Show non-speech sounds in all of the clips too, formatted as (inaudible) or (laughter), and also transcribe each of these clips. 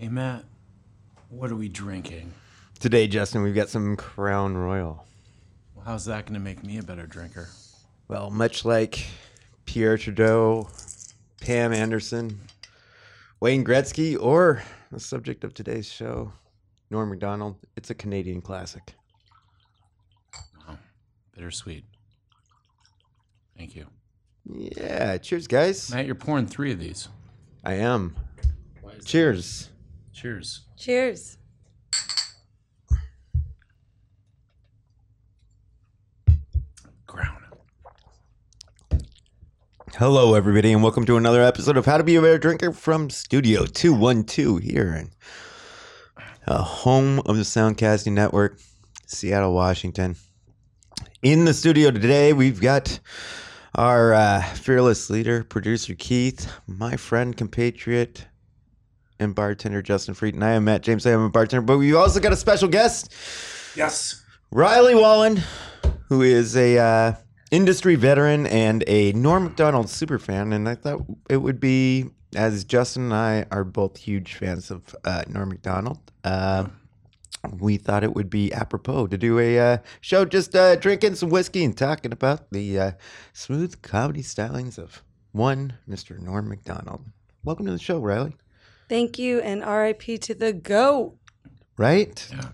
Hey, Matt, what are we drinking? Today, Justin, we've got some Crown Royal. Well, how's that going to make me a better drinker? Well, much like Pierre Trudeau, Pam Anderson, Wayne Gretzky, or the subject of today's show, Norm MacDonald, it's a Canadian classic. Wow, bittersweet. Thank you. Yeah, cheers, guys. Matt, you're pouring three of these. I am. Cheers. Cheers. Cheers. Crown. Hello, everybody, and welcome to another episode of How to Be a Better Drinker from Studio 212 here in uh, home of the Soundcasting Network, Seattle, Washington. In the studio today, we've got our uh, fearless leader, producer Keith, my friend, compatriot, and bartender Justin Frieden. I am Matt James. I am a bartender, but we've also got a special guest, Yes. Riley Wallen, who is a uh, industry veteran and a Norm Macdonald super fan. And I thought it would be, as Justin and I are both huge fans of uh, Norm Macdonald, uh, we thought it would be apropos to do a uh, show just uh, drinking some whiskey and talking about the uh, smooth comedy stylings of one Mr. Norm Macdonald. Welcome to the show, Riley. Thank you and RIP to the GOAT. Right? Yeah.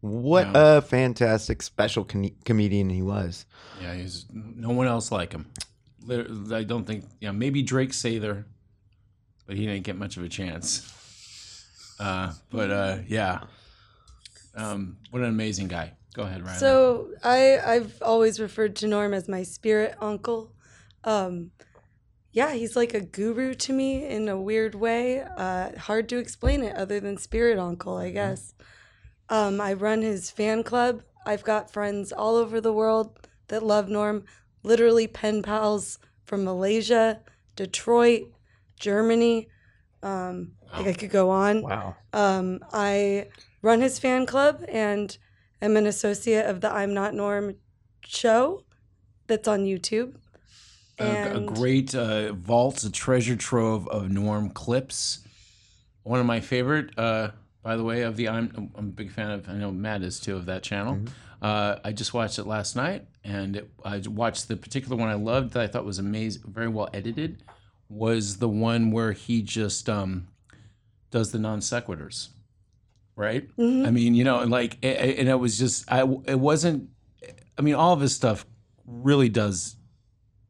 What Yeah. a fantastic special com- comedian he was. Yeah, he's no one else like him. I don't think, yeah, maybe Drake Sather, but he didn't get much of a chance. Uh, but uh, yeah. Um, what an amazing guy. Go ahead, Ryan. So I I've always referred to Norm as my spirit uncle. Um, yeah, he's like a guru to me in a weird way. Uh, hard to explain it other than spirit uncle, I guess. Um, I run his fan club. I've got friends all over the world that love Norm. Literally pen pals from Malaysia, Detroit, Germany. Um, like I could go on. Wow. Um, I run his fan club and am an associate of the I'm Not Norm show that's on YouTube. A, a great uh, vault, a treasure trove of Norm clips. One of my favorite, uh, by the way, of the I'm I'm a big fan of. I know Matt is too of that channel. Uh, I just watched it last night, and it, I watched the particular one I loved that I thought was amazing, very well edited. Was the one where he just um, does the non sequiturs, right? Mhm. I mean, you know, like, and it was just, I, it wasn't. I mean, all of his stuff really does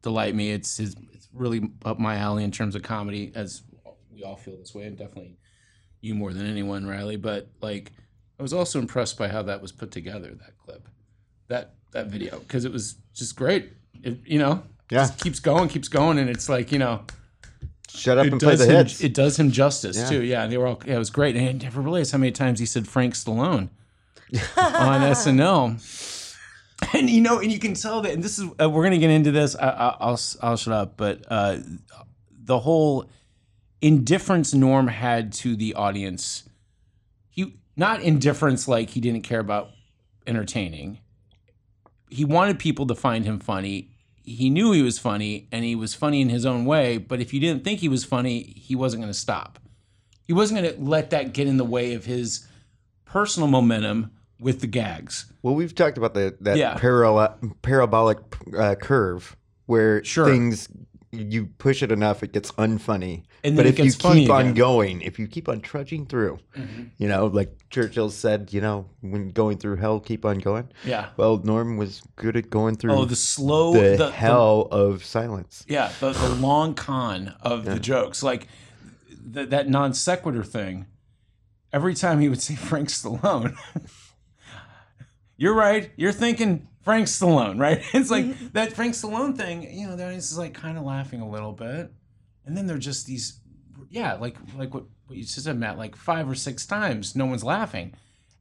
delight me. It's his, it's really up my alley in terms of comedy, as we all feel this way, and definitely you more than anyone, Riley. But like, I was also impressed by how that was put together. That clip, that that video, because it was just great. It, you know, Yeah. just keeps going, keeps going, and it's like you know, Shut up it and play the him, hits. it does him justice Yeah. too. Yeah, they were all. Yeah, it was great, and I never realized how many times he said Frank Stallone (laughs) on SNL. (laughs) And you know, and you can tell that. And this is uh, we're gonna get into this. I, I, I'll I'll shut up. But uh, the whole indifference Norm had to the audience, he not indifference like he didn't care about entertaining. He wanted people to find him funny. He knew he was funny, and he was funny in his own way. But if you didn't think he was funny, he wasn't going to stop. He wasn't going to let that get in the way of his personal momentum with the gags. well, we've talked about the that Yeah. parala- parabolic uh, curve where Sure. things you push it enough, it gets unfunny. And but if you keep on again. going, if you keep on trudging through, you know, like Churchill said, you know, when going through hell, keep on going. Yeah. Well, Norm was good at going through Oh, the slow, the, the, hell of silence. Yeah, the, the (sighs) long con of the jokes, like th- that non sequitur thing. Every time he would say (laughs) Frank Stallone, you're right. You're thinking Frank Stallone, right? (laughs) It's like (laughs) that Frank Stallone thing. You know, the audience is like kind of laughing a little bit, and then they're just these, yeah, like like what, what you just said, Matt. Like five or six times, no one's laughing,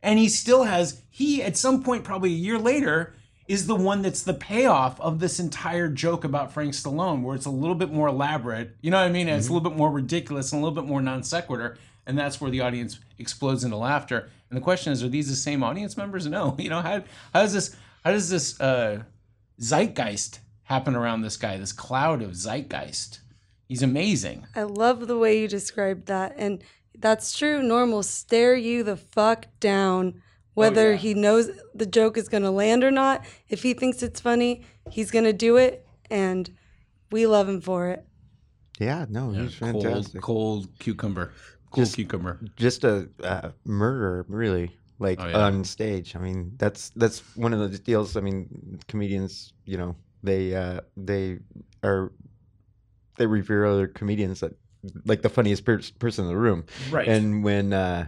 and he still has. He at some point, probably a year later, is the one that's the payoff of this entire joke about Frank Stallone, where it's a little bit more elaborate. You know what I mean? And It's a mm-hmm. little bit more ridiculous and a little bit more non sequitur, and that's where the audience explodes into laughter. And the question is, are these the same audience members? No. (laughs) You know how how does this how does this uh, zeitgeist happen around this guy? This cloud of zeitgeist. He's amazing. I love the way you described that. And That's true. Norm will stare you the fuck down, whether yeah. he knows the joke is going to land or not. If he thinks it's funny, he's going to do it, and we love him for it. Yeah, no, he's Cold, fantastic. cold cucumber. Cool Just- cucumber. Just a uh, murderer, really. Like Oh, yeah. on stage. I mean, that's that's one of the deals. I mean, comedians, you know, they uh, they are they revere other comedians that like the funniest per- person in the room. Right. And when uh,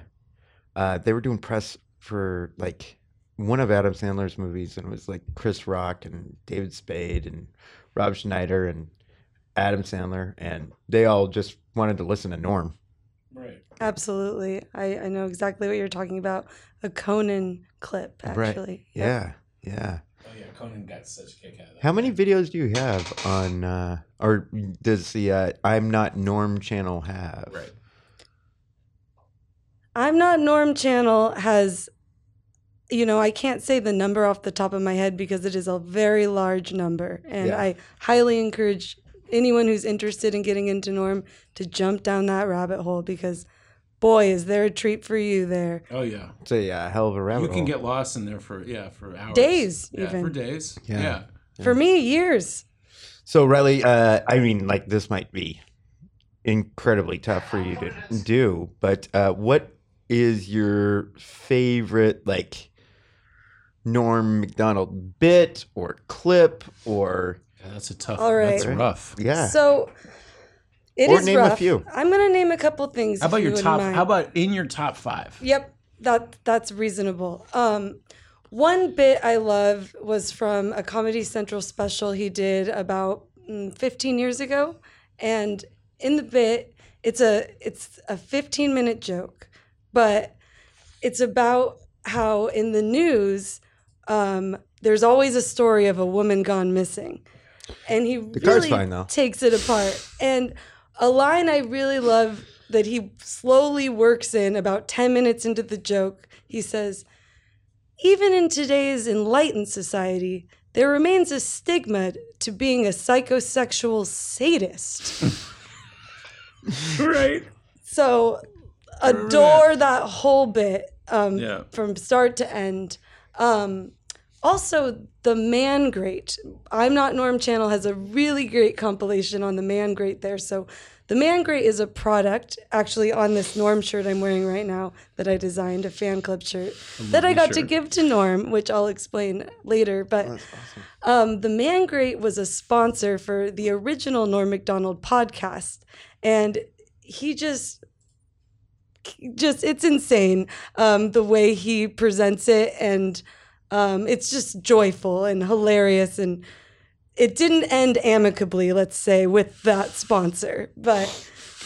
uh, they were doing press for like one of Adam Sandler's movies, and it was like Chris Rock and David Spade and Rob Schneider and Adam Sandler, and they all just wanted to listen to Norm. Right. Absolutely. I, I know exactly what you're talking about. A Conan clip, Right. actually. Yeah, yeah. Oh yeah, Conan got such a kick out of that. How many videos do you have on, uh, or does the uh, I'm Not Norm channel have? Right. I'm Not Norm channel has, you know, I can't say the number off the top of my head because it is a very large number. And Yeah. I highly encourage anyone who's interested in getting into Norm to jump down that rabbit hole because, boy, is there a treat for you there. Oh yeah. It's a uh, hell of a rabbit hole. You can hole. get lost in there for yeah for hours. Days, Yeah, even. for days. Yeah. Yeah. For me, years. So Riley, uh, I mean, like this might be incredibly tough for you to do, but uh, what is your favorite like Norm mcdonald bit or clip or Yeah, that's a tough. All That's rough. yeah? So it is Or name a rough. few. I'm going to name a couple things. How if about you your wouldn't top? mind. How about in your top five? Yep, that that's reasonable. Um, one bit I love was from a Comedy Central special he did about mm, 15 years ago, and in the bit, it's a it's a 15 minute joke, but it's about how in the news, um, there's always a story of a woman gone missing, and he card's really fine, though. takes it apart. And a line I really love that he slowly works in about 10 minutes into the joke, he says, Even in today's enlightened society, there remains a stigma to being a psychosexual sadist. right. So adore that whole bit um, Yeah. from start to end. Um, also, the Man Grate. I'm Not Norm channel has a really great compilation on the Man Grate there. So, the Man Grate is a product actually on this Norm shirt I'm wearing right now that I designed, a fan club shirt that I got to give to Norm, which I'll explain later. But um, the Man Grate was a sponsor for the original Norm MacDonald podcast. And he just just it's insane um, the way he presents it and um, it's just joyful and hilarious and it didn't end amicably let's say with that sponsor but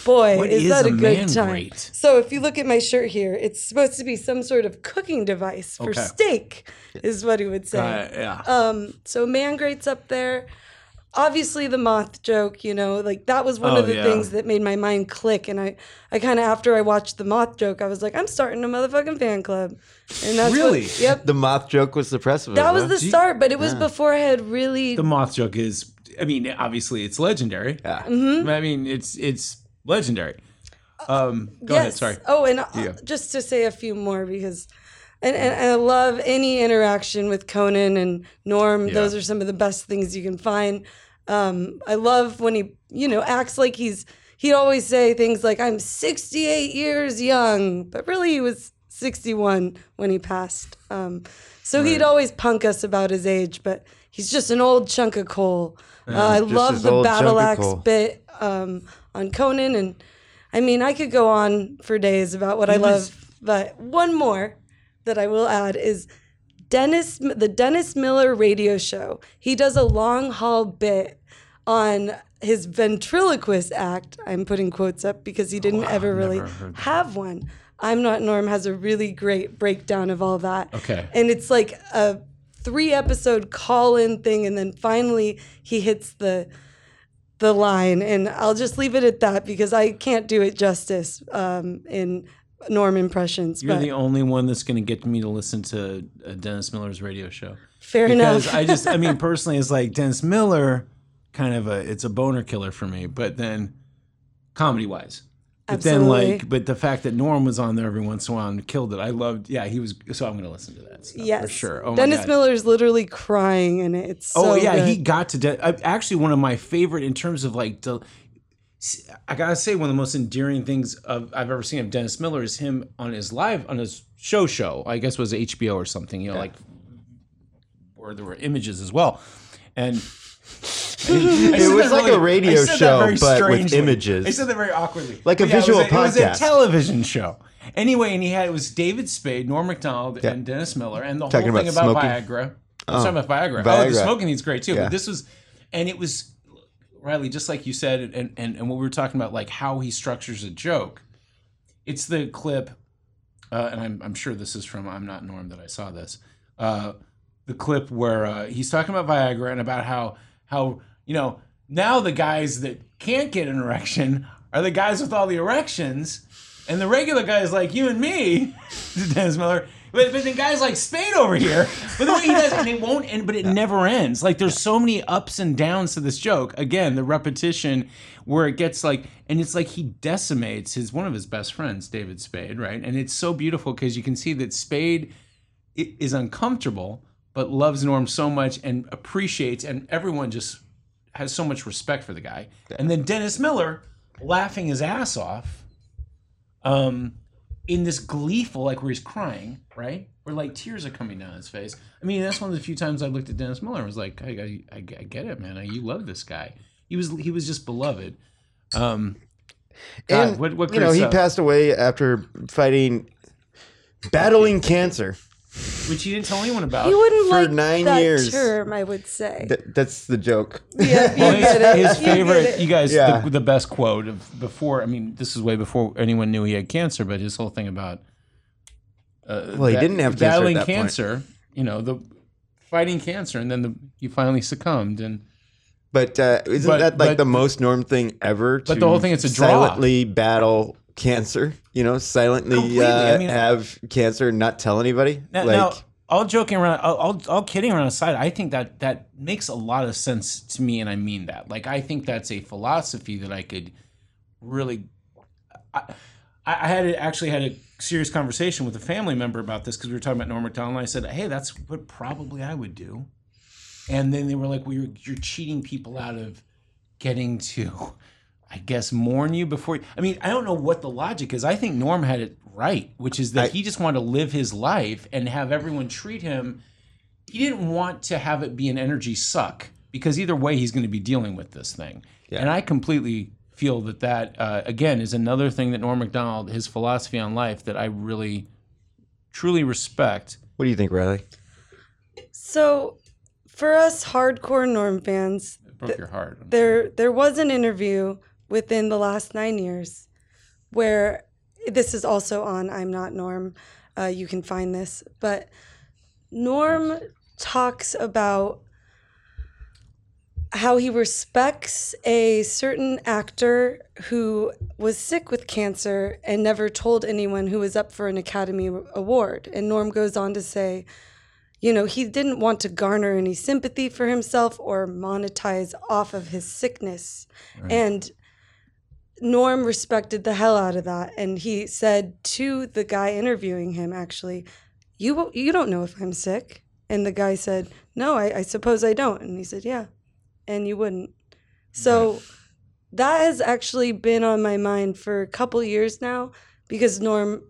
boy is, is that a, a good time grate? so if you look at my shirt here it's supposed to be some sort of cooking device for Okay. steak is what he would say Uh, yeah. um, so man grates up there. Obviously the moth joke, you know, like that was one Oh, of the yeah. things that made my mind click. And I, I kind of after I watched the moth joke, I was like, I'm starting a motherfucking fan club. And that's Really? What, yep. the moth joke was the press of. That was huh? the start, but it was before I had really. the moth joke is. I mean, obviously, it's legendary. Yeah. Mm-hmm. I mean, it's it's legendary. Um, go ahead. Sorry. Oh, and uh, Yeah. just to say a few more because, and, and I love any interaction with Conan and Norm. Those are some of the best things you can find. Um, I love when he, you know, acts like he's. He'd always say things like, "I'm 68 years young," but really he was 61 when he passed. Um, so he'd always punk us about his age, but he's just an old chunk of coal. Uh, I love the battle axe bit um, on Conan, and I mean, I could go on for days about what I was- love, but one more that I will add is Dennis, the Dennis Miller radio show. He does a long haul bit on his ventriloquist act. I'm putting quotes up because he didn't ever really have one. I'm Not Norm has a really great breakdown of all that. Okay. And it's like a three episode call in thing. And then finally he hits the the line. And I'll just leave it at that because I can't do it justice um, in Norm impressions. You're but the only one that's going to get me to listen to uh, Dennis Miller's radio show. fair Because enough. I just, I mean, (laughs) personally, it's like Dennis Miller, kind of a, it's a boner killer for me. But then, comedy wise, But then, like, but the fact that Norm was on there every once in a while and killed it, I loved. Yeah, he was. So I'm going to listen to that stuff yes, for sure. Oh my Dennis God. Miller's literally crying in it. It's oh, so Oh yeah, good. he got to. De- I- actually, one of my favorite in terms of like. The, I gotta say, one of the most endearing things of I've ever seen of Dennis Miller is him on his live on his show show. I guess it was HBO or something. You know, like where there were images as well, and. (laughs) It was like a radio show, but with images. I said that very awkwardly, Like a yeah, visual it a, It was a television show. Anyway, and he had it was David Spade, Norm Macdonald, and Dennis Miller, and the Talking whole thing about about, smoking? Viagra. I was talking about Viagra. Oh, the smoking is great too. Yeah. But this was, and it was Riley, just like you said, and, and and what we were talking about, like how he structures a joke. It's the clip, uh, and I'm I'm sure this is from I'm not Norm that I saw this. Uh, the clip where uh, he's talking about Viagra and about how how you know now the guys that can't get an erection are the guys with all the erections, and the regular guys like you and me, (laughs) Dennis Miller. But, but the guys like Spade over here, but the way he does, and it won't end, but it never ends. Like there's so many ups and downs to this joke. Again, the repetition where it gets like, and it's like he decimates his one of his best friends, David Spade, right? And it's so beautiful because you can see that Spade is uncomfortable, but loves Norm so much and appreciates, and everyone just has so much respect for the guy. And then Dennis Miller laughing his ass off, um, in this gleeful, like where he's crying, right? Where like tears are coming down his face. I mean, that's one of the few times I looked at Dennis Miller and was like, I, I, I, I get it, man. You love this guy. He was he was just beloved. Um, God, and what, what you know, he stuff. passed away after fighting, battling cancer. Which he didn't tell anyone about. He wouldn't For like nine that years. term, I would say. Th- that's the joke. yeah, you (laughs) Well, his, his favorite, it. you guys, Yeah. the, the best quote of before. I mean, this is way before anyone knew he had cancer, but his whole thing about uh, Well, he ba- didn't have cancer at battling that point. cancer. You know, the fighting cancer, and then the he finally succumbed, and But uh, isn't But- that like but- the most norm thing ever? But to the whole thing, it's a draw. silently battle cancer. You know, silently uh, I mean- have cancer and not tell anybody. now, like, now all joking around, all, all, all kidding around aside, I think that that makes a lot of sense to me, and I mean that. Like, I think that's a philosophy that I could really. I, I had actually had a serious conversation with a family member about this because we were talking about Norm Macdonald. And I said, "Hey, that's what probably I would do." And then they were like, "Well, you're, you're cheating people out of getting to, I guess, mourn you before." You. I mean, I don't know what the logic is. I think Norm had it right, which is that I- he just wanted to live his life and have everyone treat him. He didn't want to have it be an energy suck because either way, he's going to be dealing with this thing. And I completely feel that that uh, again is another thing that Norm Macdonald, his philosophy on life, that I really, truly respect. what do you think, Riley? So, for us hardcore Norm fans, It broke your heart. there there was an interview within the last nine years where this is also on I'm Not Norm. Uh, you can find this, but Norm talks about how he respects a certain actor who was sick with cancer and never told anyone who was up for an Academy Award. And Norm goes on to say, you know, he didn't want to garner any sympathy for himself or monetize off of his sickness. And Norm respected the hell out of that. And he said to the guy interviewing him, actually, you, you don't know if I'm sick. And the guy said, No, I, I suppose I don't. And he said, Yeah, and you wouldn't. So that has actually been on my mind for a couple years now because Norm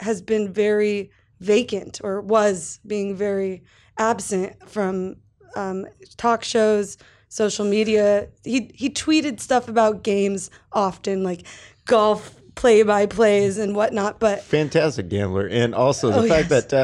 has been very vacant or was being very absent from um, talk shows, social media. He he tweeted stuff about games often, like golf play by plays and whatnot. But Fantastic gambler, and also the Oh, fact yes. that uh,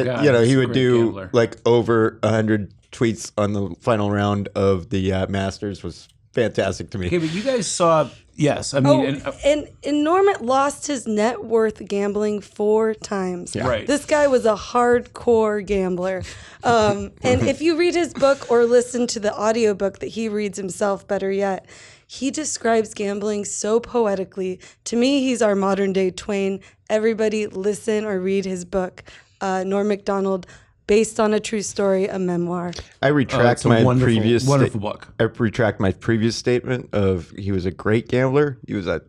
Oh, God, you know he would do gambler. like over hundred tweets on the final round of the uh, Masters was fantastic to me. Okay, but you guys saw, yes, I mean, Oh, and, uh, and, and Norman lost his net worth gambling four times. Right. This guy was a hardcore gambler. Um, (laughs) and if you read his book or listen to the audiobook that he reads himself, better yet, he describes gambling so poetically. To me, he's our modern day Twain. Everybody listen or read his book, uh, Norm MacDonald, based on a true story, a memoir. I oh, retract it's a my wonderful, previous sta- wonderful book. I retract my previous statement of he was a great gambler. He was a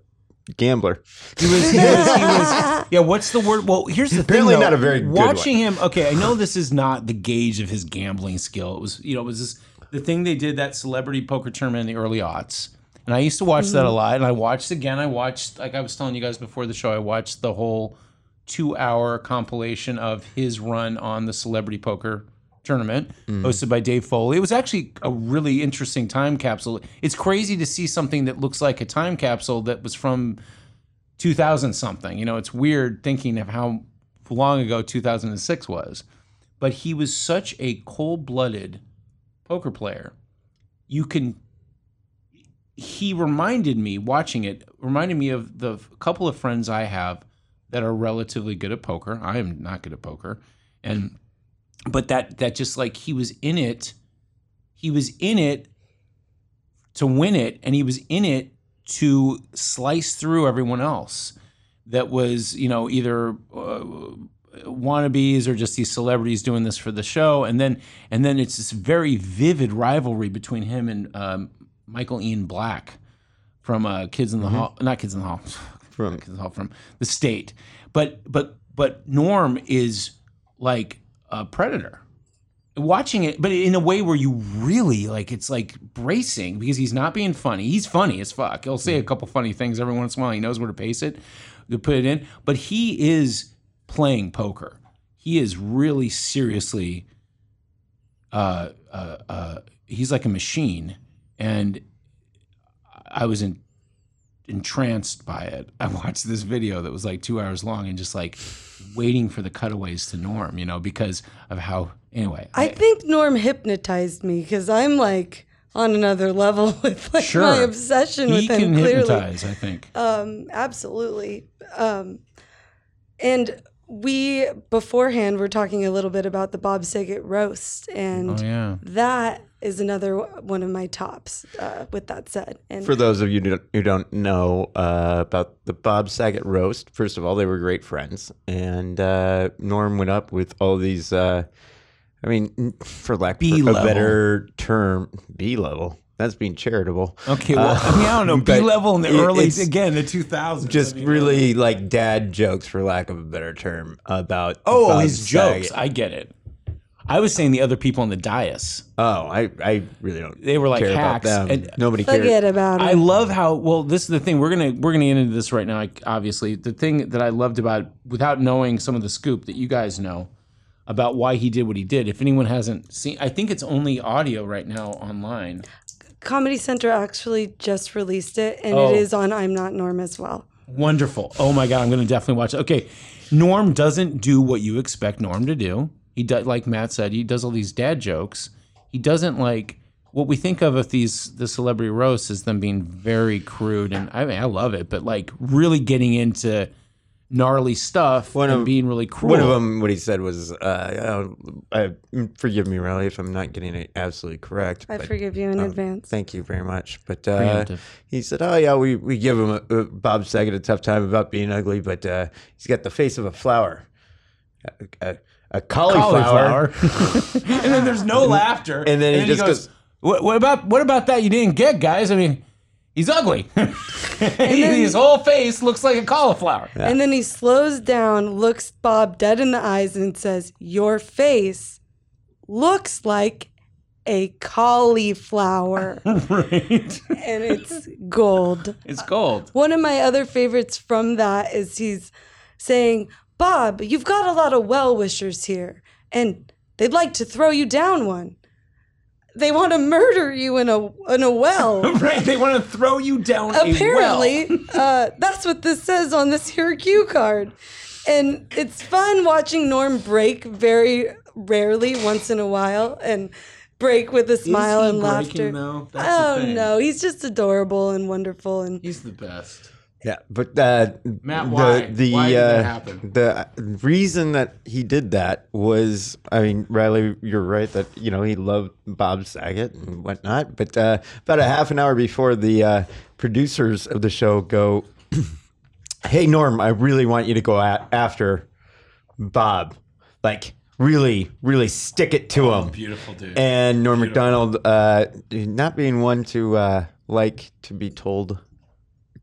gambler. He was, he was, he was, (laughs) yeah. What's the word? Well, here's the Apparently thing. though. not a very good watching him. Okay, I know this is not the gauge of his gambling skill. It was, you know, it was this, the thing they did that celebrity poker tournament in the early aughts, and I used to watch that mm-hmm. a lot. And I watched again. I watched, like I was telling you guys before the show, I watched the whole two-hour compilation of his run on the celebrity poker tournament hosted by Dave Foley. It was actually a really interesting time capsule. It's crazy to see something that looks like a time capsule that was from 2000 something. You know, it's weird thinking of how long ago 2006 was. But he was such a cold-blooded poker player. You can he reminded me watching it reminded me of the couple of friends I have that are relatively good at poker. I am not good at poker. And but that that just like he was in it he was in it to win it and he was in it to slice through everyone else that was you know either uh, wannabes or just these celebrities doing this for the show and then and then it's this very vivid rivalry between him and um, michael ian black from uh, kids in the hall not kids in the hall (laughs) From in the from the state but but but norm is like a predator watching it, but in a way where you really like it's like bracing because he's not being funny. He's funny as fuck. He'll say a couple funny things every once in a while. He knows where to pace it, to put it in. But he is playing poker. He is really seriously. Uh, uh, uh, he's like a machine, and I was in, entranced by it. I watched this video that was like two hours long and just like waiting for the cutaways to Norm, you know, because of how. Anyway, I think Norm hypnotized me because I'm like on another level (laughs) with like Sure. my obsession he with him. He can clearly, hypnotize. I think. um, absolutely. Um, and we beforehand were talking a little bit about the Bob Saget roast, and oh yeah. that is another one of my tops. Uh, with that said, and For those of you who don't- who don't know uh, about the Bob Saget roast, first of all, they were great friends, and uh, Norm went up with all these. Uh, I mean, for lack of a B-level. better term, B level. That's being charitable. Okay, well, I mean, I don't know. (laughs) but B level in the it- early, it's again, the 2000s. Just I mean, really like dad jokes, for lack of a better term, about Oh, Bob his jokes. I get it. I was saying the other people on the dais. Oh, I, I really don't. They were like care hacks. about them. And Nobody cares. forget about it. I love how well this is the thing. We're gonna we're gonna get into this right now. Like, obviously, the thing that I loved about without knowing some of the scoop that you guys know about why he did what he did. If anyone hasn't seen, I think it's only audio right now online. Comedy Central actually just released it, and Oh. it is on I'm Not Norm as well. Wonderful. Oh my god, I'm gonna definitely watch it. Okay, Norm doesn't do what you expect Norm to do. He does, like Matt said, he does all these dad jokes. He doesn't like what we think of with these the celebrity roasts as them being very crude, and I mean I love it, but like really getting into gnarly stuff One and of- being really cruel. One of them, what he said was, uh, uh, uh, forgive me, Riley, if I'm not getting it absolutely correct. I but, forgive you in um, advance. Thank you very much. But uh, he said, "Oh yeah, we, we give him a, uh, Bob Saget a tough time about being ugly, but uh, he's got the face of a flower, a, a, a cauliflower." cauliflower, (laughs) and then there's no laughter, And then he just goes- what, "What about what about that? You didn't get, guys. I mean, he's ugly. (laughs) His whole face looks like a cauliflower." And then he slows down, looks Bob dead in the eyes, and says, Your face looks like a cauliflower. (laughs) right. and it's gold. It's gold. One of my other favorites from that is he's saying, Bob, you've got a lot of well wishers here, and they'd like to throw you down one. They want to murder you in a in a well. (laughs) Right. They want to throw you down a well. Apparently, (laughs) uh, that's what this says on this here cue card. And it's fun watching Norm break very rarely, once in a while, and break with a smile and breaking, laughter. though? That's the oh no, he's just adorable and wonderful. And He's the best. Yeah, but uh, Matt, the why? the Why did that uh, the reason that he did that was, I mean, Riley, you're right that you know he loved Bob Saget and whatnot. But uh, about a half an hour before the uh, producers of the show go, (clears throat) "Hey Norm, I really want you to go a- after Bob, like really, really stick it to him." Beautiful dude. And Norm Macdonald, uh, not being one to uh, like to be told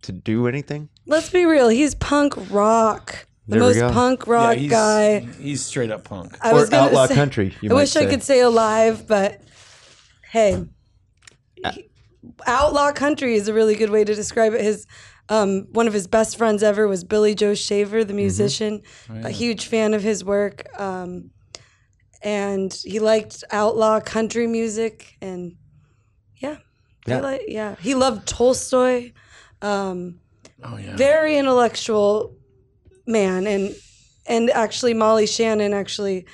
to do anything? Let's be real. He's punk rock. The There most punk rock he's, guy. He's straight up punk. I or outlaw say- country? You I might wish I could say alive, but hey, he- outlaw country is a really good way to describe it. His um, one of his best friends ever was Billy Joe Shaver, Mm-hmm. the musician. Oh, A huge fan of his work, um, and he liked outlaw country music. And yeah, Yeah. I like, yeah, he loved Tolstoy. Um, Oh yeah. very intellectual man and and actually molly shannon actually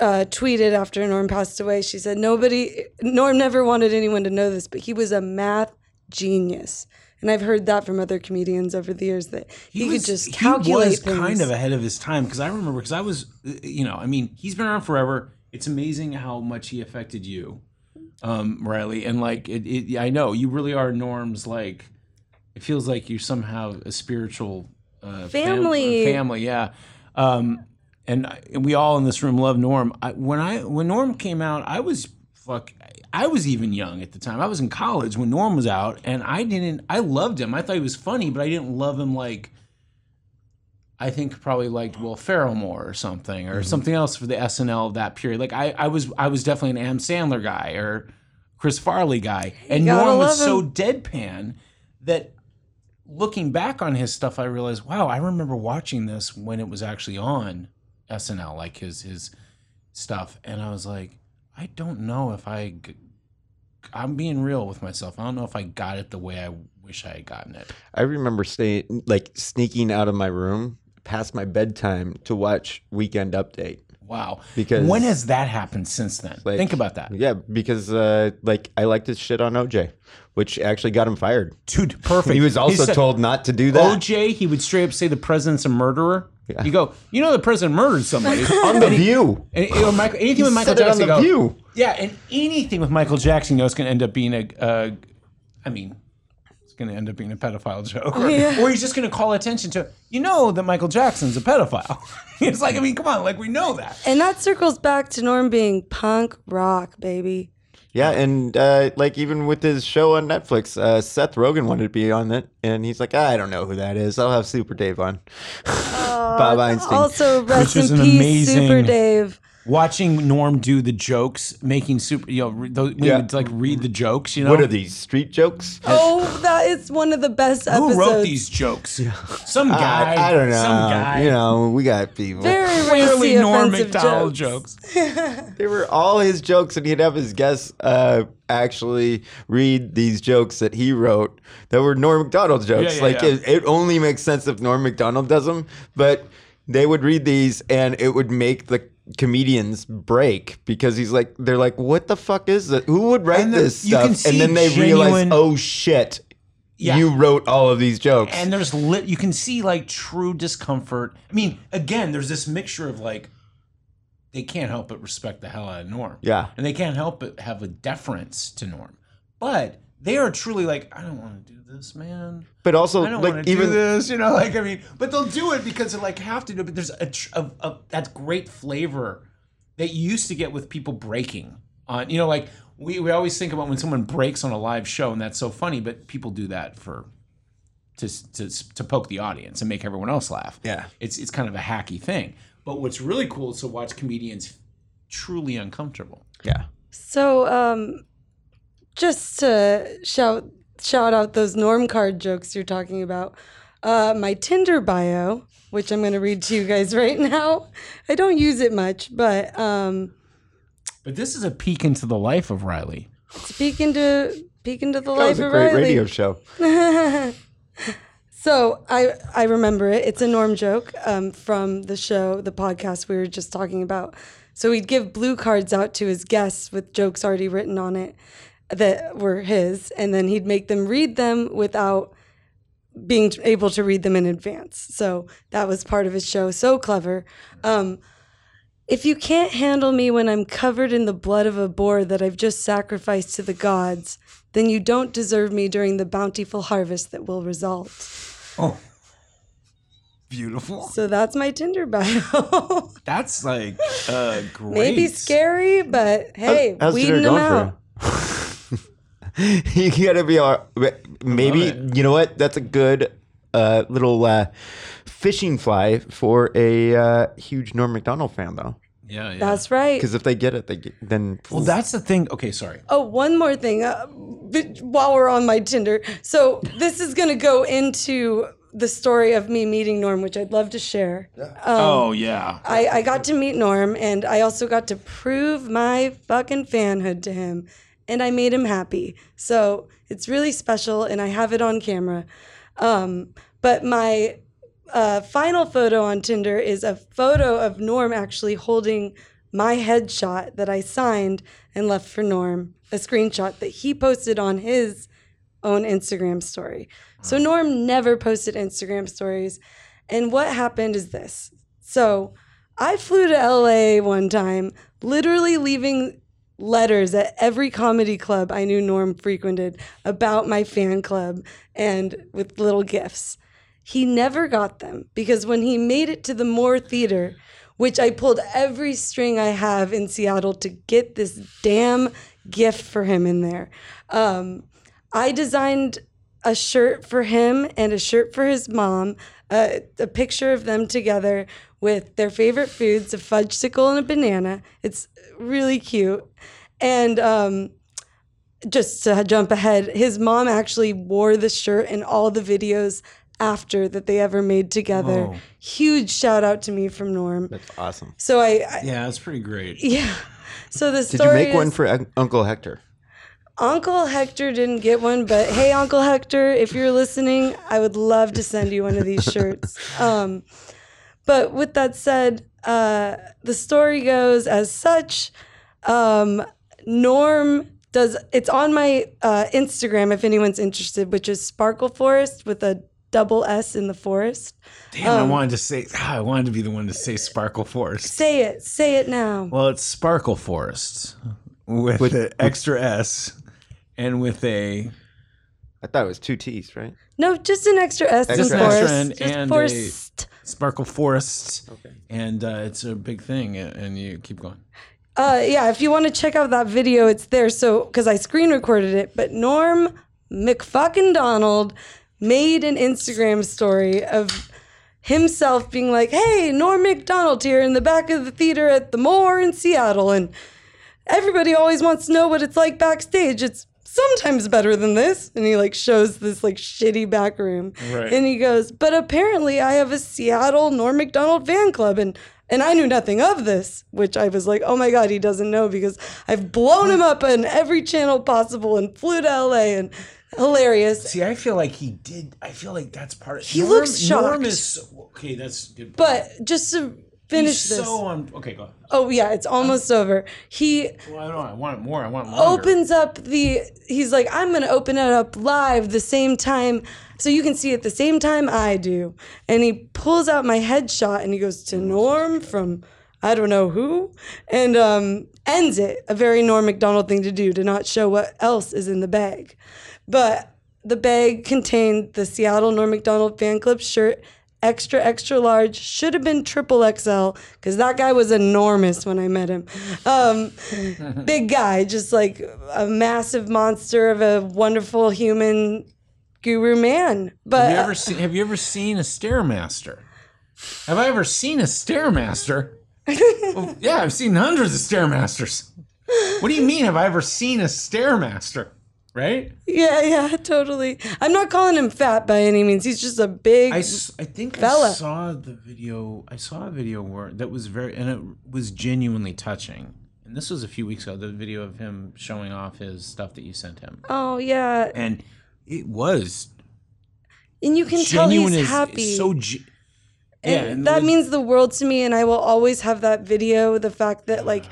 uh, tweeted after norm passed away she said nobody norm never wanted anyone to know this but he was a math genius and i've heard that from other comedians over the years that he, was- could just calculate He was things. kind of ahead of his time because I remember because I was, you know, I mean, he's been around forever. It's amazing how much he affected you, um, Riley, and like it, it. I know you really are Norm's like. It feels like you're somehow a spiritual uh, fam- Family. family, yeah. Um, and, I- and we all in this room love Norm. I, when I when Norm came out, I was fuck. I was even young at the time. I was in college when Norm was out, and I didn't. I loved him. I thought he was funny, but I didn't love him like. I think probably liked Will Ferrell more or something, or something else for the SNL of that period. Like I, I was, I was definitely an Am Sandler guy or Chris Farley guy, and Norm was love so deadpan that looking back on his stuff, I realized, wow, I remember watching this when it was actually on SNL, like his his stuff, and I was like, I don't know if I, I'm being real with myself. I don't know if I got it the way I wish I had gotten it. I remember staying like sneaking out of my room past my bedtime to watch Weekend Update. Wow, Because- when has that happened since then? Like- Think about that, Yeah, because uh, like I liked his shit on OJ, which actually got him fired. dude. Perfect. He was also said- told not to do that. OJ, he would straight up say the president's a murderer. You go, you know, the president murdered somebody. (laughs) on the View. And, you know, Michael, anything with Michael it on Jackson, The go, View. yeah, and anything with Michael Jackson, you know, it's going to end up being a, uh, I mean, going to end up being a pedophile joke, or, (laughs) Yeah. or he's just going to call attention to, you know, that Michael Jackson's a pedophile. (laughs) it's like, I mean, come on, like we know that. and that circles back to norm being punk rock baby Yeah, and uh, like even with his show on Netflix, uh, Seth Rogen wanted to be on it, and he's like, I don't know who that is. I'll have Super Dave on. (laughs) Bob Einstein. also rest Which is in an peace amazing- super dave Watching Norm do the jokes, making super, you know, re- those, when Yeah. he would like read the jokes, you know. what are these street jokes? oh that is one of the best Who wrote these jokes? Some guy. I, I don't know. Some guy. You know, we got people. very rarely Norm Macdonald jokes. jokes. (laughs) They were all his jokes, and he'd have his guests uh, actually read these jokes that he wrote that were Norm Macdonald jokes. Yeah, yeah, like yeah. It, it only makes sense if Norm Macdonald does them, but they would read these, and it would make the comedians break because he's like, they're like, "What the fuck is that? Who would write And the- this stuff?" and then they realize, "Oh shit." Yeah. You wrote all of these jokes. and there's lit you can see like true discomfort i mean again there's this mixture of like they can't help but respect the hell out of norm Yeah. and they can't help but have a deference to norm but they are truly like i don't want to do this man but also, I don't like want to even do this, you know. Like I mean, but they'll do it because they like have to do. it. But there's a, tr- a, a that great flavor that you used to get with people breaking on. You know, like we, we always think about when someone breaks on a live show, and that's so funny. But people do that for to to to poke the audience and make everyone else laugh. Yeah. it's it's kind of a hacky thing. But what's really cool is to watch comedians truly uncomfortable. yeah. So, um, just to shout shout out those norm card jokes you're talking about. Uh, my Tinder bio, which I'm going to read to you guys (laughs) right now. I don't use it much, but um, But this is a peek into the life of Riley. peek into peek into the That life was a of great Riley. radio show. (laughs) So I I remember it. It's a Norm joke um, from the show, the podcast we were just talking about. So he'd give blue cards out to his guests with jokes already written on it that were his, and then he'd make them read them without being able to read them in advance. So that was part of his show. So clever. Um, if you can't handle me when I'm covered in the blood of a boar that I've just sacrificed to the gods, then you don't deserve me during the bountiful harvest that will result. Oh, beautiful. So that's my Tinder bio. (laughs) That's like uh, great. Maybe scary, but hey, How's weeding Tinder them going out. (laughs) for (laughs) you? you gotta be all, maybe you know what? That's a good uh, little uh, fishing fly for a uh, huge Norm Macdonald fan, though. Yeah, yeah. That's right. Because if they get it, they get, then well, that's the thing. Okay, sorry. Oh, one more thing uh, while we're on my Tinder. So this is going to go into the story of me meeting Norm, which I'd love to share. oh yeah. I, I got to meet Norm, and I also got to prove my fucking fanhood to him, and I made him happy. So it's really special, and I have it on camera. Um, but my uh, final photo on Tinder is a photo of Norm actually holding my headshot that I signed and left for Norm, a screenshot that he posted on his own Instagram story. So Norm never posted Instagram stories. And what happened is this. So I flew to LA one time, literally leaving letters at every comedy club I knew Norm frequented about my fan club and with little gifts. He never got them because when he made it to the Moore Theater, which I pulled every string I have in Seattle to get this damn gift for him in there. Um, I designed a shirt for him and a shirt for his mom, uh, a picture of them together with their favorite foods, a fudgesicle and a banana. It's really cute. And um, just to jump ahead, his mom actually wore the shirt in all the videos after that they ever made together. Whoa. Huge shout out to me from Norm. that's awesome. So I, I Yeah, that's pretty great. (laughs) yeah. So the Did you story make one for Uncle Hector? Uncle Hector didn't get one, but hey, Uncle Hector, if you're listening, I would love to send you one of these shirts. Um, but with that said, uh, the story goes as such. Um, Norm does it's on my uh, Instagram if anyone's interested, which is Sparkle Forest with a double S in the forest. Damn, I wanted to say. ah, (sighs) I wanted to be the one to say Sparkle Forest. Say it, say it now. Well, it's Sparkle Forest with, With- an extra S and with a I thought it was two T's, right? No, just an extra S in Just an forest. extra and- just and a- forest. Sparkle Forest. And uh, it's a big thing, and you keep going. Uh, yeah, if you want to check out that video, it's there. So, because I screen recorded it, but Norm McFucking Donald made an Instagram story of himself being like, "Hey, Norm Macdonald here in the back of the theater at the Moore in Seattle, and everybody always wants to know what it's like backstage. It's sometimes better than this." And he like shows this like shitty back room, Right. and he goes, "But apparently, I have a Seattle Norm Macdonald fan club, and." And I knew nothing of this, which I was like, oh my God, he doesn't know because I've blown him up on every channel possible and flew to LA and hilarious. See, I feel like he did. I feel like that's part of. He looks shocked. Norm is okay. That's good. But just to finish He's this. so on. Okay, go. oh, yeah, it's almost over. He Well, I don't. I want more. I want longer. opens up the he's like i'm gonna open it up live the same time so you can see it the same time i do and he pulls out my headshot and he goes to norm from i don't know who and um, ends it a very norm mcdonald thing to do to not show what else is in the bag but the bag contained the seattle norm mcdonald fan club shirt extra extra large should have been triple xl because that guy was enormous when i met him um, (laughs) big guy just like a massive monster of a wonderful human guru man but Have you ever seen? Have you ever seen a stairmaster? Have I ever seen a stairmaster? (laughs) Well, yeah, I've seen hundreds of stairmasters. What do you mean? Have I ever seen a stairmaster? Right? yeah yeah totally i'm not calling him fat by any means he's just a big i think Fella. I saw the video. I saw a video where that was very and it was genuinely touching. And this was a few weeks ago. The video of him showing off his stuff that you sent him, oh yeah and it was and you can tell he's as- happy So ge- and yeah, and that was- means the world to me and i will always have that video the fact that like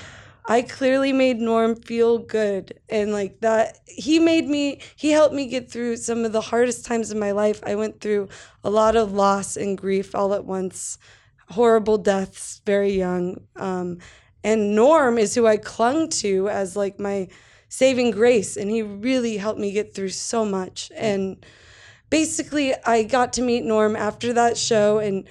i clearly made norm feel good and like that he made me he helped me get through some of the hardest times in my life. I went through a lot of loss and grief all at once horrible deaths very young um, and norm is who i clung to as like my saving grace and he really helped me get through so much. And basically I got to meet Norm after that show and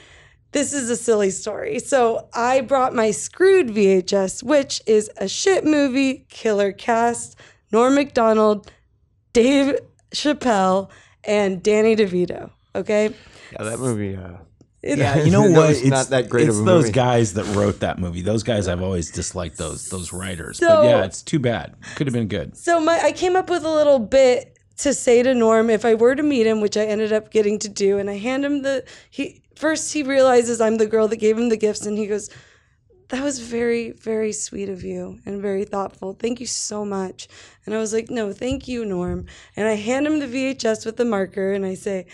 this is a silly story. So I brought my Screwed VHS, which is a shit movie, killer cast, Norm MacDonald, Dave Chappelle, and Danny DeVito. Okay. Yeah, that movie. Uh, It- Yeah, you know (laughs) what? was It's not that great It's of a those movie. guys that wrote that movie. Those guys I've always disliked those those writers. So- but yeah, it's too bad. Could have been good. So my I came up with a little bit to say to Norm if I were to meet him, which I ended up getting to do, and I hand him the he first he realizes I'm the girl that gave him the gifts, and he goes, "That was very very sweet of you and very thoughtful. Thank you so much." And I was like, "No, thank you, Norm." And I hand him the VHS with the marker, and I say,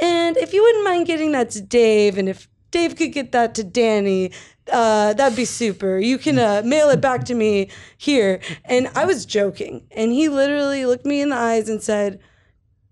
"And if you wouldn't mind getting that to Dave, and if Dave could get that to Danny." Uh, that'd be super. You can uh, mail it back to me here. And I was joking. And he literally looked me in the eyes and said,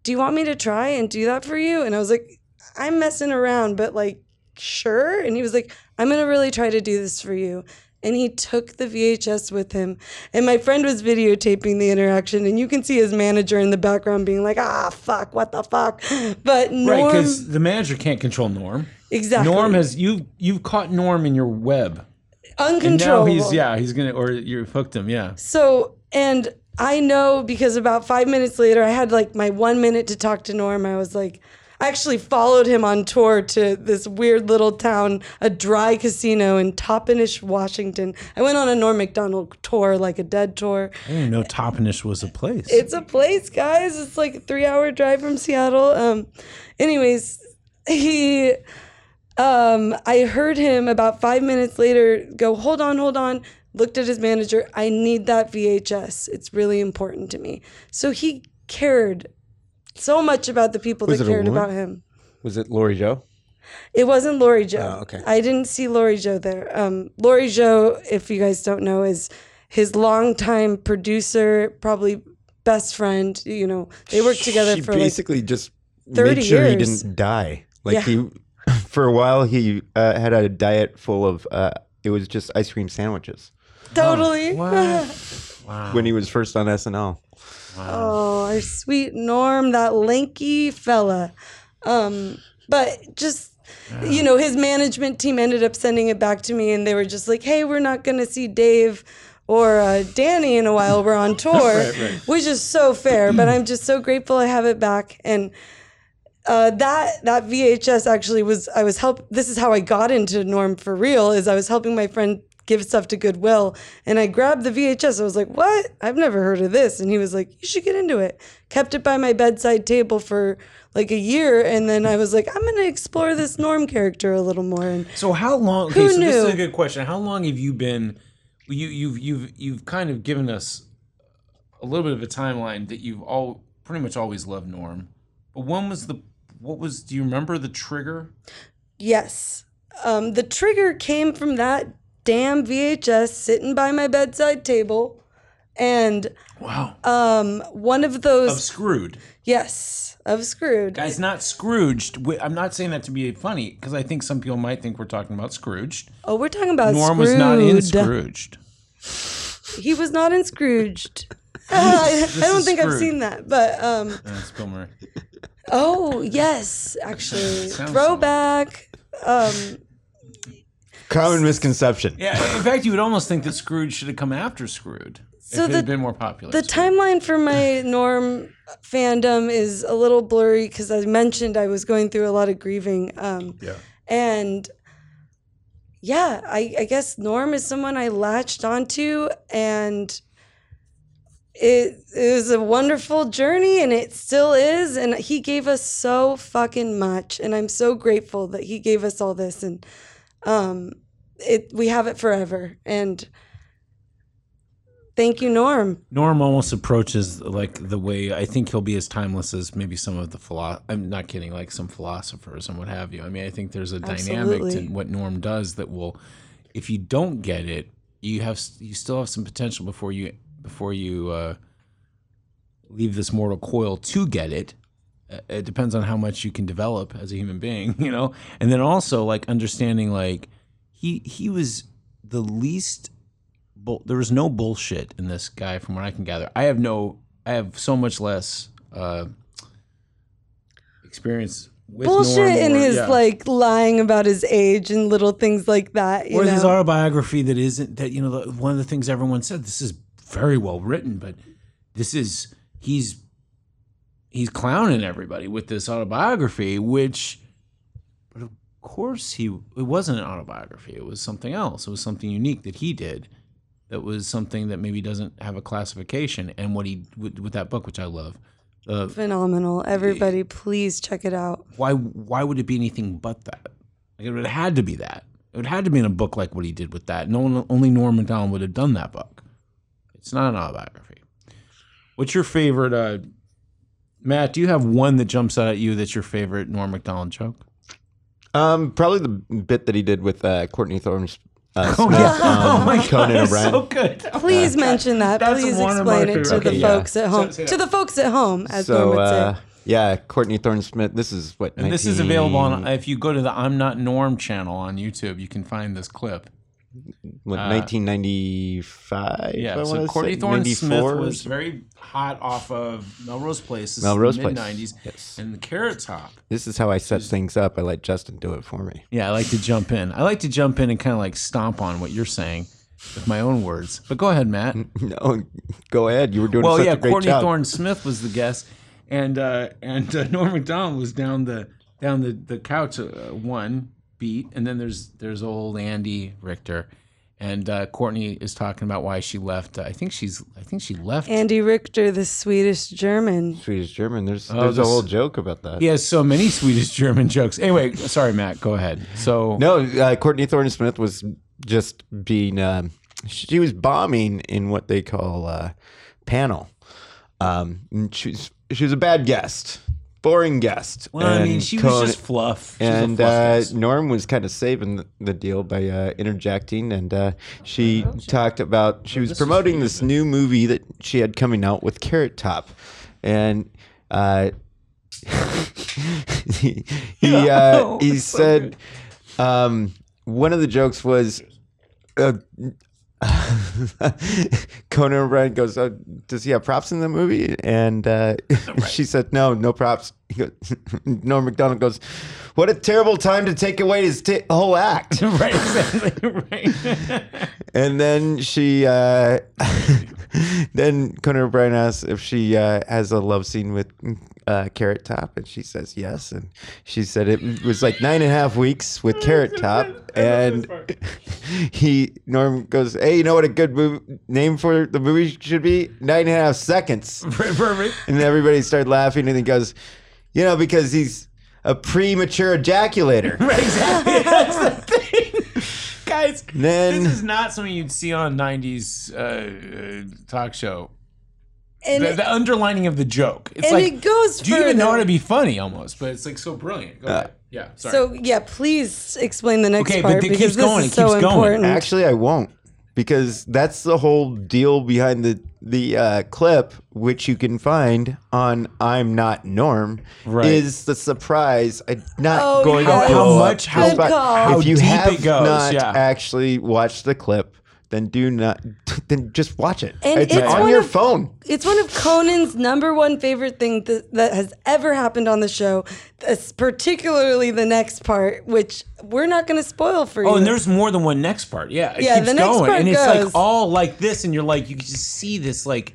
Do you want me to try and do that for you? And I was like, I'm messing around, but like, sure. And he was like, I'm going to really try to do this for you. And he took the VHS with him. And my friend was videotaping the interaction. And you can see his manager in the background being like, ah, fuck, what the fuck? But Norm. Right, because the manager can't control Norm. Exactly. Norm has you you've caught Norm in your web. And now uncontrollable. he's yeah, he's gonna or you've hooked him, yeah. So, and I know because about five minutes later, I had like my one minute to talk to Norm. I was like, I actually followed him on tour to this weird little town, a dry casino in Toppenish, Washington. I went on a Norm Macdonald tour, like a dead tour. I didn't know Toppenish was a place. It's a place, guys. It's like a three hour drive from Seattle. Um, anyways, he, um, I heard him about five minutes later go, hold on, hold on. Looked at his manager. I need that VHS. It's really important to me. So he cared so much about the people Was that cared about him. was it Lori Jo? It wasn't Lori Jo. Oh, okay. I didn't see Lori Jo there. Um, Lori Jo, if you guys don't know, is his longtime producer, probably best friend. You know, they worked together She for like basically just 30 made sure years. he didn't die. Like Yeah. he, (laughs) for a while, he uh, had a diet full of. Uh, it was just ice cream sandwiches totally. What? (laughs) wow. when he was first on SNL. Oh, our sweet Norm, that lanky fella. Um, but just you know, his management team ended up sending it back to me, and they were just like, "Hey, we're not going to see Dave." Or uh, Danny in a while. We're on (laughs) tour, which is so fair. But I'm just so grateful I have it back. And uh, that that VHS actually was I was help. This is how I got into Norm for real. Is I was helping my friend give stuff to Goodwill, and I grabbed the VHS. I was like, "What? I've never heard of this." And he was like, "You should get into it." Kept it by my bedside table for like a year, and then I was like, "I'm gonna explore this Norm character a little more." And So how long? Okay, Who so this is a good question. How long have you been? You you've you've you've kind of given us a little bit of a timeline that you've all pretty much always loved Norm. But when was the what was? Do you remember the trigger? yes, um, the trigger came from that damn VHS sitting by my bedside table, and Wow, um, one of of those Screwed. yes of Scrooge. Guys, not Scrooged. I'm not saying that to be funny because I think some people might think we're talking about Scrooged. Oh, we're talking about Norm Scrooge. was not in Scrooged. He was not in Scrooged. (laughs) I, I don't is think I've seen that, but um, That's Bill Murray. oh yes, actually, (laughs) throwback. Um, Common misconception. Yeah, in fact, you would almost think that Scrooge should have come after Screwed So it the- had been more popular. the timeline for my Norm fandom is a little blurry because I mentioned I was going through a lot of grieving. Um, Yeah. and yeah, I, I guess Norm is someone I latched onto, and it, it was a wonderful journey, and it still is. And he gave us so fucking much, and I'm so grateful that he gave us all this, and um, it we have it forever. And thank you, Norm. Norm almost approaches like the way I think he'll be as timeless as maybe some of the philo- I'm not kidding, like some philosophers and what have you. I mean, I think there's a dynamic Absolutely. to what Norm does that will, if you don't get it, you have you still have some potential before you before you uh, leave this mortal coil to get it. Uh, It depends on how much you can develop as a human being, (laughs) you know, and then also like understanding like he he was the least bull, there was no bullshit in this guy from what I can gather. I have no I have so much less uh experience with bullshit Norm in or- his yeah. like lying about his age and little things like that. You or know? his autobiography that isn't that you know the, one of the things everyone said this is very well written but this is he's he's clowning everybody with this autobiography, which, but of course, he it wasn't an autobiography. It was something else. It was something unique that he did. That was something that maybe doesn't have a classification. And what he with, with that book, which I love, uh, Phenomenal. Everybody, please check it out. why why would it be anything but that? Like it would have had to be that. It would have had to be in a book like what he did with that. No one, only Norm Macdonald would have done that book. It's not an autobiography. What's your favorite? Uh, Matt, do you have one that jumps out at you that's your favorite Norm Macdonald joke? Um, probably the bit that he did with uh, Courtney Thorne's uh, Oh, yeah. on Oh my Conan God, O'Brien. so good. (laughs) Please mention that. That's Please one of my explain it to favorite- the yeah. folks at home. say to the folks at home, as so, Norm would uh, say. yeah, Courtney Thorne Smith. This is what. And this is available on. If you go to the I'm Not Norm channel on YouTube, you can find this clip. What, 1995. Uh, Yeah, so Courtney Thorne Smith was very hot off of Melrose Place. This Melrose Place. mid '90s, Yes. and the Carrot Top. This is how I set things up. I let Justin do it for me. Yeah, I like to jump in. I like to jump in and kind of like stomp on what you're saying with my own words. But go ahead, Matt. (laughs) No, go ahead. You were doing Well, such yeah, a great Courtney job. Thorne Smith was the guest, and uh, and uh, (laughs) Norm Macdonald was down the down the the couch uh, one beat, and then there's there's old Andy Richter, and uh, Courtney is talking about why she left. Uh, I think she's I think she left. Andy Richter, the Swedish German. Swedish German. There's Oh, there's a this- whole joke about that. he has so many Swedish German jokes. Anyway, sorry, Matt. Go ahead. So No, uh, Courtney Thorne Smith was just being. Um, she was bombing in what they call uh, panel. Um, and she's she was a bad guest, boring guest. well, I mean, And she was just fluff. She's a and fluff uh. Norm was kind of saving the, the deal by uh, interjecting, and uh, she talked about she was this promoting pretty this new movie that she had coming out with Carrot Top, and uh, (laughs) he he, (laughs) uh, he said um, one of the jokes was. (laughs) Conan O'Brien goes, uh, "Does he have props in the movie?" And uh, (laughs) she said, "No, no props." He goes, (laughs) Norm Macdonald goes, "What a terrible time to take away his t- whole act." (laughs) right, exactly, right. (laughs) and then she, uh, then Conan O'Brien asks if she uh, has a love scene with uh, Carrot Top, and she says yes. And she said it was like nine and a half weeks with Carrot Top, and he Norm goes, "Hey, you know what a good name for the movie should be? Nine and a half seconds." Perfect. And everybody started laughing, and he goes, "You know, because he's a premature ejaculator." (laughs) Right, exactly. (laughs) That's the thing. Guys, Then- this is not something you'd see on 90s uh, uh, talk show. And, The, the underlining of the joke. It's and like, it goes do you even know how further. to be funny almost? But it's like so brilliant. Go ahead. Yeah, sorry. So yeah, please explain the next Okay, but part it because keeps this going, is it so keeps going. important. Actually, I won't because that's the whole deal behind the the uh, clip, which you can find on "I'm Not Norm." Right. Is the surprise? I'm not Oh, going yes. to How blow much- up how- the spot. call. how if you deep have it goes, not yeah. actually watched the clip, then do not. (laughs) Then just watch it. And it's, it's on your of- phone. It's one of Conan's number one favorite thing that, that has ever happened on the show, That's particularly the next part, which we're not going to spoil for you. Oh, and there's more than one next part. Yeah, it Yeah, keeps the next going, part and it's like all like this, and you're like, you can just see this like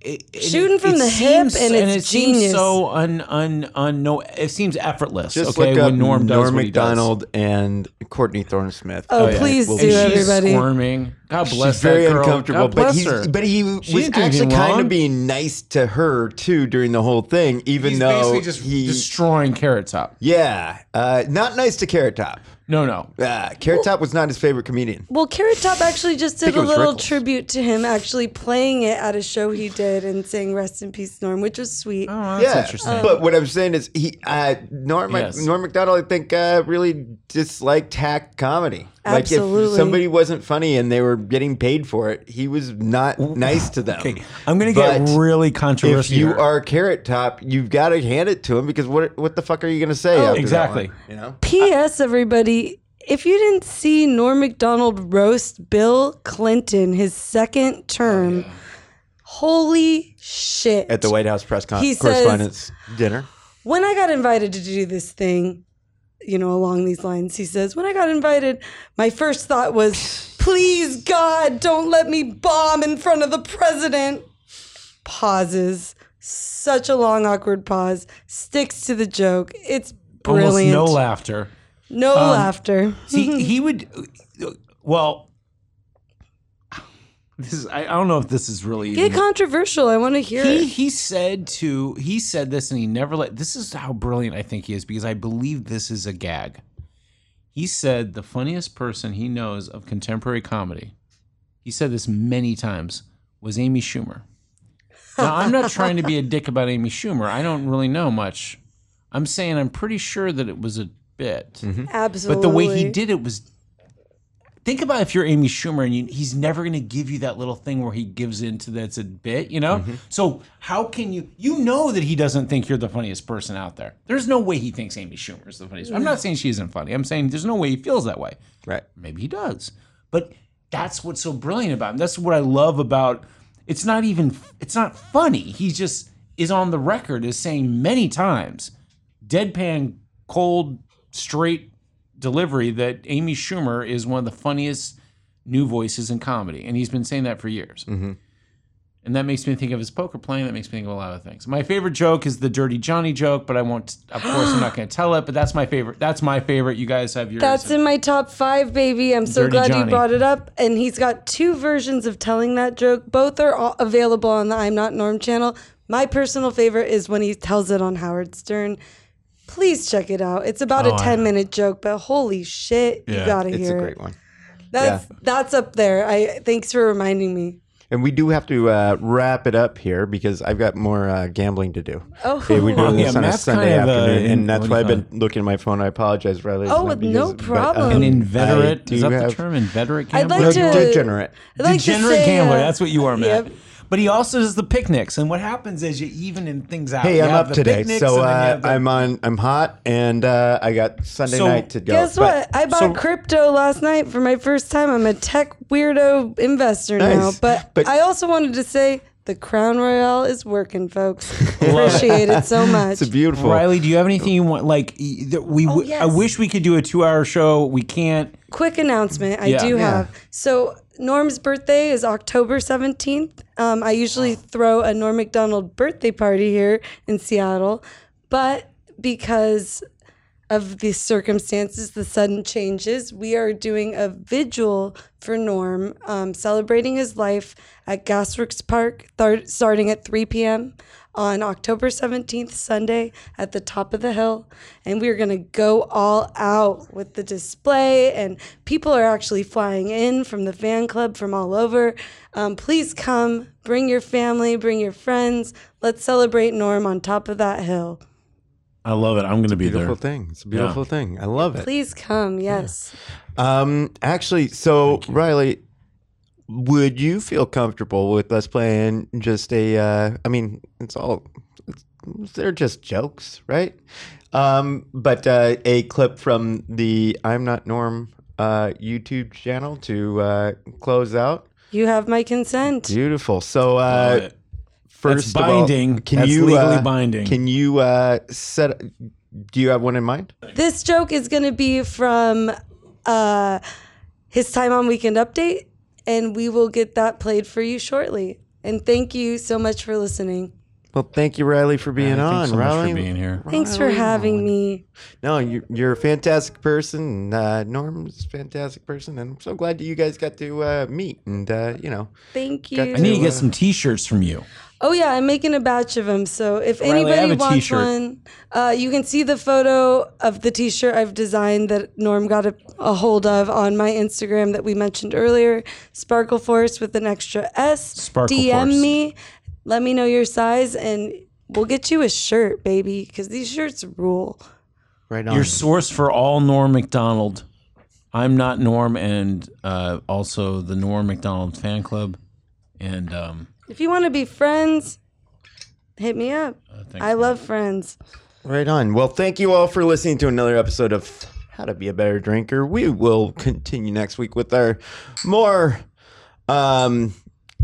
it, it- Shooting from the hip, and it's it genius. seems so un un un no. It seems effortless. Just okay, look up when Norm does Norm what he does. And Courtney Thorne Smith. Oh, Yeah, please will do, she's everybody. squirming. God bless She's very that girl. uncomfortable, God but bless he's her. but he She was didn't do actually anything kind wrong. of being nice to her too during the whole thing, even He's though basically just he destroying Carrot Top. yeah, uh, not nice to Carrot Top. No, no. Uh, Carrot Top was not his favorite comedian. Well, Carrot Top actually just think did it a was little Rickles. tribute to him, actually playing it at a show he did and saying "Rest in Peace, Norm," which was sweet. Oh, that's yeah, interesting. but what I'm saying is he uh, Norm Yes. Norm Macdonald, I think, uh, really disliked hack comedy. Like if somebody wasn't funny and they were getting paid for it, he was not nice to them. okay, I'm gonna get But really If controversial. you are Carrot Top, you've got to hand it to him because what what the fuck are you going to say? Oh, after that exactly. one, you know. P.S. Everybody, if you didn't see Norm Macdonald roast Bill Clinton his second term, oh, holy shit! At the White House press con- He says- correspondence dinner. when I got invited to do this thing, you know, along these lines, he says, when I got invited, my first thought was, please God, don't let me bomb in front of the president. Pauses. Such a long, awkward pause. Sticks to the joke. It's Almost brilliant. no laughter. No um, laughter. See, (laughs) he would. Well, this is. I, I don't know if this is really. Get even- controversial. I want to hear he it. he said to he said this and he never let. This is how brilliant I think he is because I believe this is a gag. He said the funniest person he knows of contemporary comedy. He said this many times was Amy Schumer. Now I'm not trying to be a dick about Amy Schumer. I don't really know much. I'm saying I'm pretty sure that it was a bit. Absolutely. But the way he did it was. Think about if you're Amy Schumer and you, he's never going to give you that little thing where he gives into that's a bit, you know? Mm-hmm. So how can you? You know that he doesn't think you're the funniest person out there. There's no way he thinks Amy Schumer is the funniest. I'm not saying she isn't funny. I'm saying there's no way he feels that way. Right. Maybe he does. But that's what's so brilliant about him. That's what I love about it's not even it's not funny. He just is on the record as saying many times deadpan cold straight delivery that Amy Schumer is one of the funniest new voices in comedy and he's been saying that for years. Mm-hmm. And that makes me think of his poker playing. That makes me think of a lot of things. My favorite joke is the Dirty Johnny joke, but I won't. Of course, I'm not going to tell it. But that's my favorite. That's my favorite. You guys have yours. That's in my top five, baby. I'm so Dirty glad Johnny. you brought it up. And he's got two versions of telling that joke. Both are all available on the I'm Not Norm channel. My personal favorite is when he tells it on Howard Stern. Please check it out. It's about Oh, a I- 10 minute joke, but holy shit, you gotta It's hear a it. great one. That's that's up there. I thanks for reminding me. And we do have to uh, wrap it up here because I've got more uh, gambling to do. Oh, Hey, we're doing (laughs) Yeah, this on a Sunday kind of, uh, afternoon, in- and that's why I've been looking at my phone. I apologize, Riley. Oh, not no but, problem. An inveterate. do Is that the term? Inveterate I'd gambler? like No, to- degenerate. I'd like to Degenerate say, gambler. uh, That's what you are, Matt. yep. But he also does the picnics, and what happens is you even in things out. Hey, You I'm up today, picnics, so and then you uh, the- I'm on. I'm hot, and uh, I got Sunday So, night to go. Guess But- what? I bought so- crypto last night for my first time. I'm a tech weirdo investor now. But, But- I also wanted to say the Crown Royal is working, folks. (laughs) Appreciate it so much. It's beautiful. Riley, do you have anything you want? Like y- we, w- I Oh, yes. wish we could do a two-hour show. We can't. Quick announcement I Yeah. do Yeah. have. So Norm's birthday is October 17th. Um, I usually throw a Norm Macdonald birthday party here in Seattle, but because of the circumstances, the sudden changes, we are doing a vigil for Norm, um, celebrating his life at Gasworks Park, thar- starting at 3 p.m. on October 17th, Sunday, at the top of the hill. And we're going to go all out with the display, and people are actually flying in from the fan club from all over. Um, please come, bring your family, bring your friends. Let's celebrate Norm on top of that hill. I love it. I'm going to be there Beautiful thing. It's a beautiful thing. I love it. Please come, yes. Um, actually, so Riley, would you feel comfortable with us playing just a? Uh, I mean, it's all it's, they're just jokes, right? Um, but uh, a clip from the I'm Not Norm uh, YouTube channel to uh, close out. You have my consent. Beautiful. So uh, first That's of all, binding. can That's you legally uh, binding. Can you uh, set? Do you have one in mind? This joke is going to be from uh, his time on Weekend Update, and we will get that played for you shortly. And thank you so much for listening. Well, thank you, Riley, for being Thanks on. so much Riley, for being here. Thanks for having me. No, you're, you're a fantastic person. Uh, Norm's a fantastic person, and I'm so glad that you guys got to uh, meet. And uh, you know, Thank Got you. I need to Uh, get some T-shirts from you. Oh yeah, I'm making a batch of them. So if Riley, anybody wants t-shirt. one, uh, you can see the photo of the T-shirt I've designed that Norm got a, a hold of on my Instagram that we mentioned earlier. Sparkle Force with an extra S. Sparkle DM Force. me. Let me know your size, and we'll get you a shirt, baby, because these shirts rule. right on. Your source for all Norm Macdonald. I'm not Norm, and uh, also the Norm Macdonald fan club. And um, If you want to be friends, hit me up. Uh, thanks, I love friends. right on. Well, thank you all for listening to another episode of How to Be a Better Drinker. We will continue next week with our more um,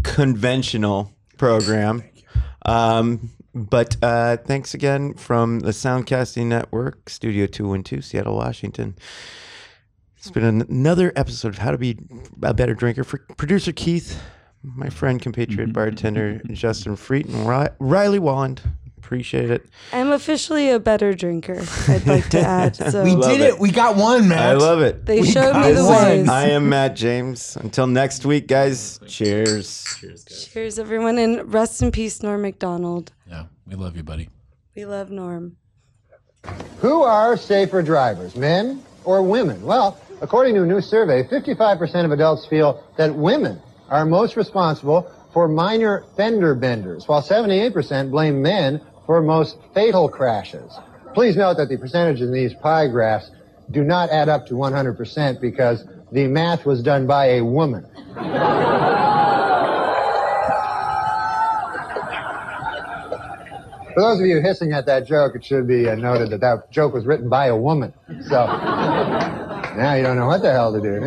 conventional program. Um, but uh, thanks again from the Soundcasting Network, Studio 212, Seattle, Washington. It's been an- another episode of How to Be a Better Drinker for producer Keith, my friend, compatriot, (laughs) bartender Justin Freet and Ri- Riley Walland. Appreciate it. I'm officially a better drinker. I'd like to add. (laughs) So We Love did it. it. We got one, Matt. I love it. they We showed me the one. ways. I am Matt James. Until next week, guys. Cheers. Cheers, guys. Cheers, everyone, and rest in peace, Norm Macdonald. Yeah, we love you, buddy. We love Norm. Who are safer drivers, men or women? Well, according to a new survey, 55% of adults feel that women are most responsible for minor fender benders, while 78% blame men for most fatal crashes. Please note that the percentages in these pie graphs do not add up to 100% because the math was done by a woman. For those of you hissing at that joke, it should be uh, noted that that joke was written by a woman. So (laughs) now you don't know what the hell to do. do?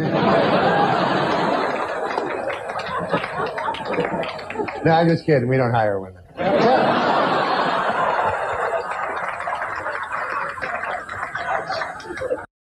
No, I'm just kidding. We don't hire women.